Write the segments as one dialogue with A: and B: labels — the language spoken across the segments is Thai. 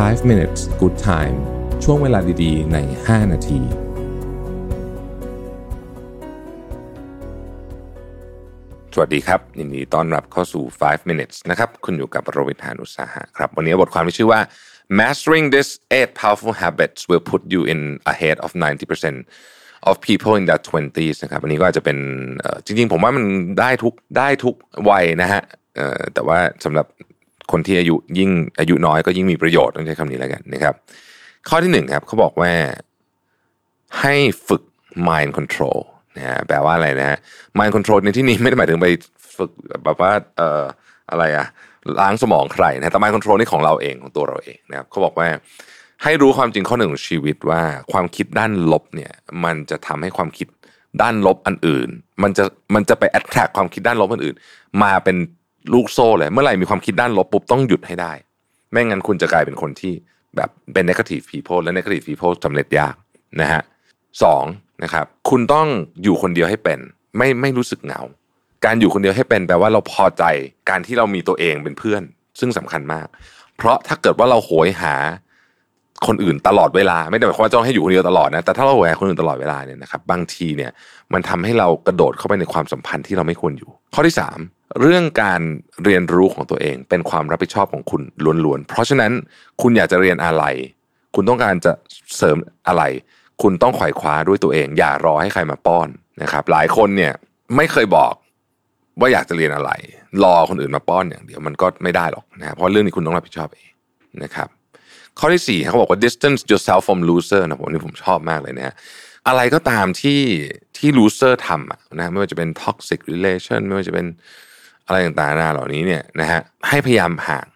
A: 5 minutes good time ช่วงเวลาดีๆ ใน 5 นาที สวัสดีครับ ยินดีต้อนรับเข้าสู่ 5 minutes นะครับ คุณอยู่กับโรวิทหานุสาหะครับ วันนี้บทความที่ชื่อว่า mastering this eight powerful habits will put you in ahead of 90% of people in their 20s นะครับ อันนี้ก็อาจจะเป็นจริงๆ ผมว่ามันได้ทุกได้ทุกวัยนะฮะแต่ว่าสำหรับ คนที่อายุยิ่งอายุน้อยก็ยิ่งมีประโยชน์ต้องใช้คำนี้แล้วกันนะครับ ข้อที่หนึ่งครับเขาบอกว่าให้ฝึก mind control นะฮะแปลว่าอะไรนะฮะ mind control ในที่นี้ไม่ได้หมายถึงไปฝึกแบบว่าเอ่ออะไรอะล้างสมองใครนะแต่ mind control นี่ของเราเองของตัวเราเองนะครับเขาบอกว่าให้รู้ความจริงข้อหนึ่งของชีวิตว่าความคิดด้านลบเนี่ยมันจะทำให้ความคิดด้านลบอันอื่น มันจะมันจะไป attract ความคิดด้านลบอันอื่น มาเป็น ลูกโซ่เลย เมื่อไหร่มีความคิดด้านลบปุ๊บต้องหยุดให้ได้ ไม่งั้นคุณจะกลายเป็นคนที่แบบเป็น negative people และ negative people สำเร็จยากนะฮะสองนะครับ คุณต้องอยู่คนเดียวให้เป็น ไม่ไม่รู้สึกเหงา การอยู่คนเดียวให้เป็นแปลว่าเราพอใจการที่เรามีตัวเองเป็นเพื่อน ซึ่งสำคัญมาก เพราะถ้าเกิดว่าเราโหยหา คนอื่นตลอดเวลา ไม่ได้หมายความว่าต้องให้อยู่คนเดียวตลอดนะแต่ถ้าเราโหยหาคนอื่นตลอดเวลาเนี่ยนะครับบางทีเนี่ยมันทำให้เรากระโดดเข้าไปในความสัมพันธ์ที่เราไม่ควรอยู่ ข้อที่สามเรื่องการเรียนรู้ของตัวเอง เป็นความรับผิดชอบของคุณล้วนๆเพราะฉะนั้นคุณอยากจะเรียนอะไร คุณต้องการจะเสริมอะไร คุณต้องไขวายคว้าด้วยตัวเอง อย่ารอให้ใครมาป้อนนะครับหลายคนเนี่ยไม่เคยบอกว่าอยากจะเรียนอะไร รอคนอื่นมาป้อนอย่างเดียวมันก็ไม่ได้หรอกนะเพราะเรื่องนี้คุณต้องรับผิดชอบเองนะครับ ข้อที่สี่เขาบอกว่า distance yourself from loser นะผมนี่ผมชอบมากเลยนะฮะอะไรก็ตามที่ที่ loser ทำนะไม่ว่าจะเป็น toxic relation ไม่ว่าจะเป็นอะไรต่างๆนาเหล่านี้เนี่ยนะฮะให้พยายามห่าง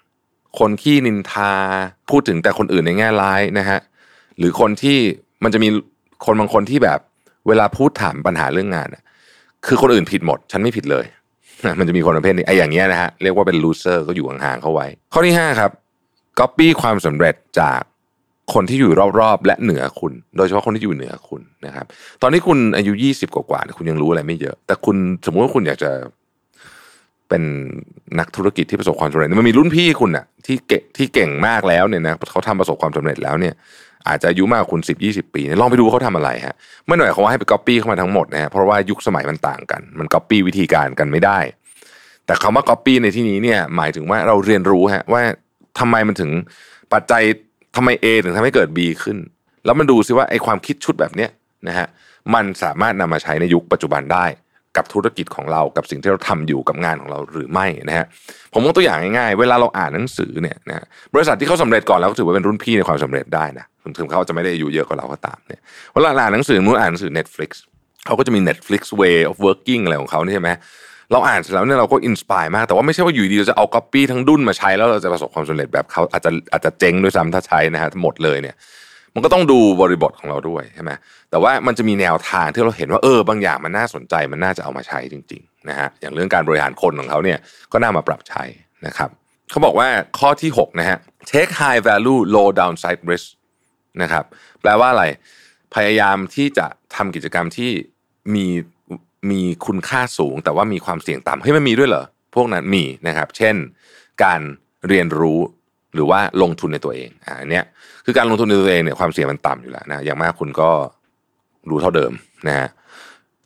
A: คนขี้นินทาพูดถึงแต่คนอื่นในแง่ร้ายนะฮะหรือคนที่มันจะมีคนบางคนที่แบบเวลาพูดถามปัญหาเรื่องงานคือคนอื่นผิดหมด ฉันไม่ผิดเลย มันจะมีคนประเภทนี้ไอ้อย่างเงี้ยนะฮะเรียกว่าเป็น loser ก็อยู่ห่างๆเข้าไว้ ข้อที่ห้าครับ ก๊อปปี้ความสำเร็จจากคนที่อยู่รอบๆ และเหนือคุณ โดยเฉพาะคนที่อยู่เหนือคุณนะครับ ตอนนี้คุณอายุยี่สิบกว่าๆคุณยังรู้อะไรไม่เยอะ แต่คุณสมมุติว่าคุณอยากจะเป็นนักธุรกิจที่ประสบความสำเร็จมันมีรุ่นพี่คุณอะที่เก่งที่เก่งมากแล้วเนี่ยนะเขาทำประสบความสำเร็จแล้วเนี่ย อาจจะอายุมากกว่าคุณสิบยี่สิบปีลองไปดูเขาทำอะไรฮะไม่หน่อยเขาว่าให้ไปก๊อปปี้เขามาทั้งหมดนะฮะเพราะว่ายุคสมัยมันต่างกัน มันก๊อปปี้วิธีการกันไม่ได้ แต่คำว่าก๊อปปี้ในที่นี้เนี่ยหมายถึงว่าเราเรียนรู้ฮะว่า ทำไมมันถึงปัจจัยทำไม A ถึงทำให้เกิด B ขึ้น แล้วมันดูซิว่าไอ้ความคิดชุดแบบเนี้ยนะฮะมันสามารถนำมาใช้ในยุคปัจจุบันได้กับธุรกิจของเรากับสิ่งที่เราทำอยู่กับงานของเราหรือไม่นะฮะผมยกตัวอย่างง่ายๆ เวลาเราอ่านหนังสือเนี่ยนะบริษัทที่เขาสาเร็จก่อนแล้วก็ถือว่าเป็นรุ่นพี่ในความสำเร็จได้นะถึงเขาจะไม่ได้อายุเยอะกว่าเราก็ตามเนี่ยเวลาอ่านหนังสือมื่ออ่านหนังสือ Netflix เขาก็จะมี Netflix way of working อะไรของเขาใช่ไหม เราอ่านเสร็จแล้วเนี่ยเราก็ inspire มาก แต่ว่าไม่ใช่ว่าอยู่ดีเราจะเอาก๊อปปี้ทั้งดุ้นมาใช้แล้วเราจะประสบความสำเร็จแบบเขาอาจจะอาจจะเจ๊งด้วยซ้ำถ้าใช้นะฮะหมดเลยเนี่ย มันก็ต้องดูบริบทของเราด้วยใช่ไหมแต่ว่ามันจะมีแนวทางที่เราเห็นว่าเออบางอย่างมันน่าสนใจมันน่าจะเอามาใช้จริงๆนะฮะอย่างเรื่องการบริหารคนของเขาเนี่ยก็น่ามาปรับใช้นะครับเขาบอกว่าข้อที่6นะฮะ take high value low downside risk นะครับแปลว่าอะไรพยายามที่จะทำกิจกรรมที่มี มีคุณค่าสูง แต่ว่ามีความเสี่ยงต่ำเฮ้ยมันมีด้วยเหรอพวกนั้นมีนะครับ เช่น การเรียนรู้หรือว่าลงทุนในตัวเองอ่าเนี้ยคือการลงทุนในตัวเองเนี่ยความเสี่ยงมันต่ำอยู่แล้วนะอย่างมากคุณก็รู้เท่าเดิมนะฮะ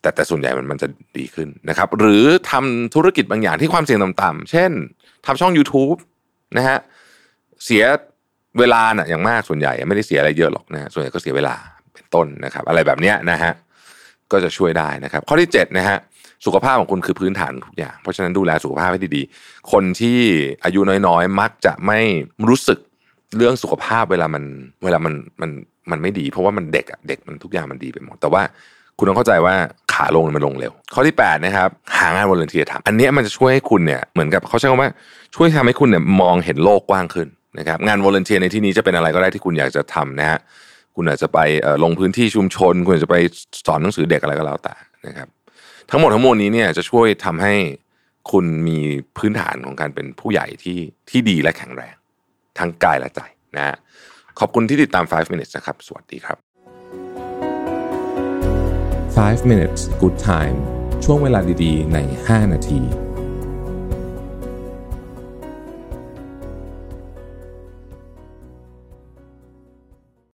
A: แต่แต่ส่วนใหญ่มันมันจะดีขึ้นนะครับ หรือทำธุรกิจบางอย่างที่ความเสี่ยงต่ำๆเช่นทำช่อง YouTube นะฮะเสียเวลาน่ะอย่างมากส่วนใหญ่ ไม่ได้เสียอะไรเยอะหรอกนะส่วนใหญ่ก็เสียเวลาเป็นต้นนะครับ อะไรแบบเนี้ยนะฮะ ก็จะช่วยได้นะครับ ข้อที่7นะฮะสุขภาพของคุณคือพื้นฐานทุกอย่าง เพราะฉะนั้นดูแลสุขภาพให้ดีๆ คนที่อายุน้อยๆ มักจะไม่รู้สึกเรื่องสุขภาพเวลามันเวลามันมันมันไม่ดี เพราะว่ามันเด็กอะเด็กมันทุกอย่างมันดีไปหมด แต่ว่าคุณต้องเข้าใจว่าขาลงมันลงเร็ว ข้อที่8นะครับหางานวอลเนเทียทำอันนี้มันจะช่วยให้คุณเนี่ยเหมือนกับเขาใช้คำว่าช่วยทำให้คุณเนี่ยมองเห็นโลกกว้างขึ้นนะครับงานวอลเนเทียในที่นี้จะเป็นอะไรก็ได้ที่คุณอยากจะทำนะฮะ คุณอาจจะไปลงพื้นที่ชุมชน คุณอาจจะไปสอนหนังสือเด็กอะไรก็แล้วแต่นะครับ ทั้งหมดทั้งมวลนี้เนี่ยจะช่วยทำให้คุณมีพื้นฐานของการเป็นผู้ใหญ่ที่ที่ดีและแข็งแรงทั้งกายและใจนะฮะขอบคุณที่ติดตาม 5 minutes นะครับ สวัสดีครับ 5 minutes good time ช่วงเวลาดีๆ ใน 5 นาที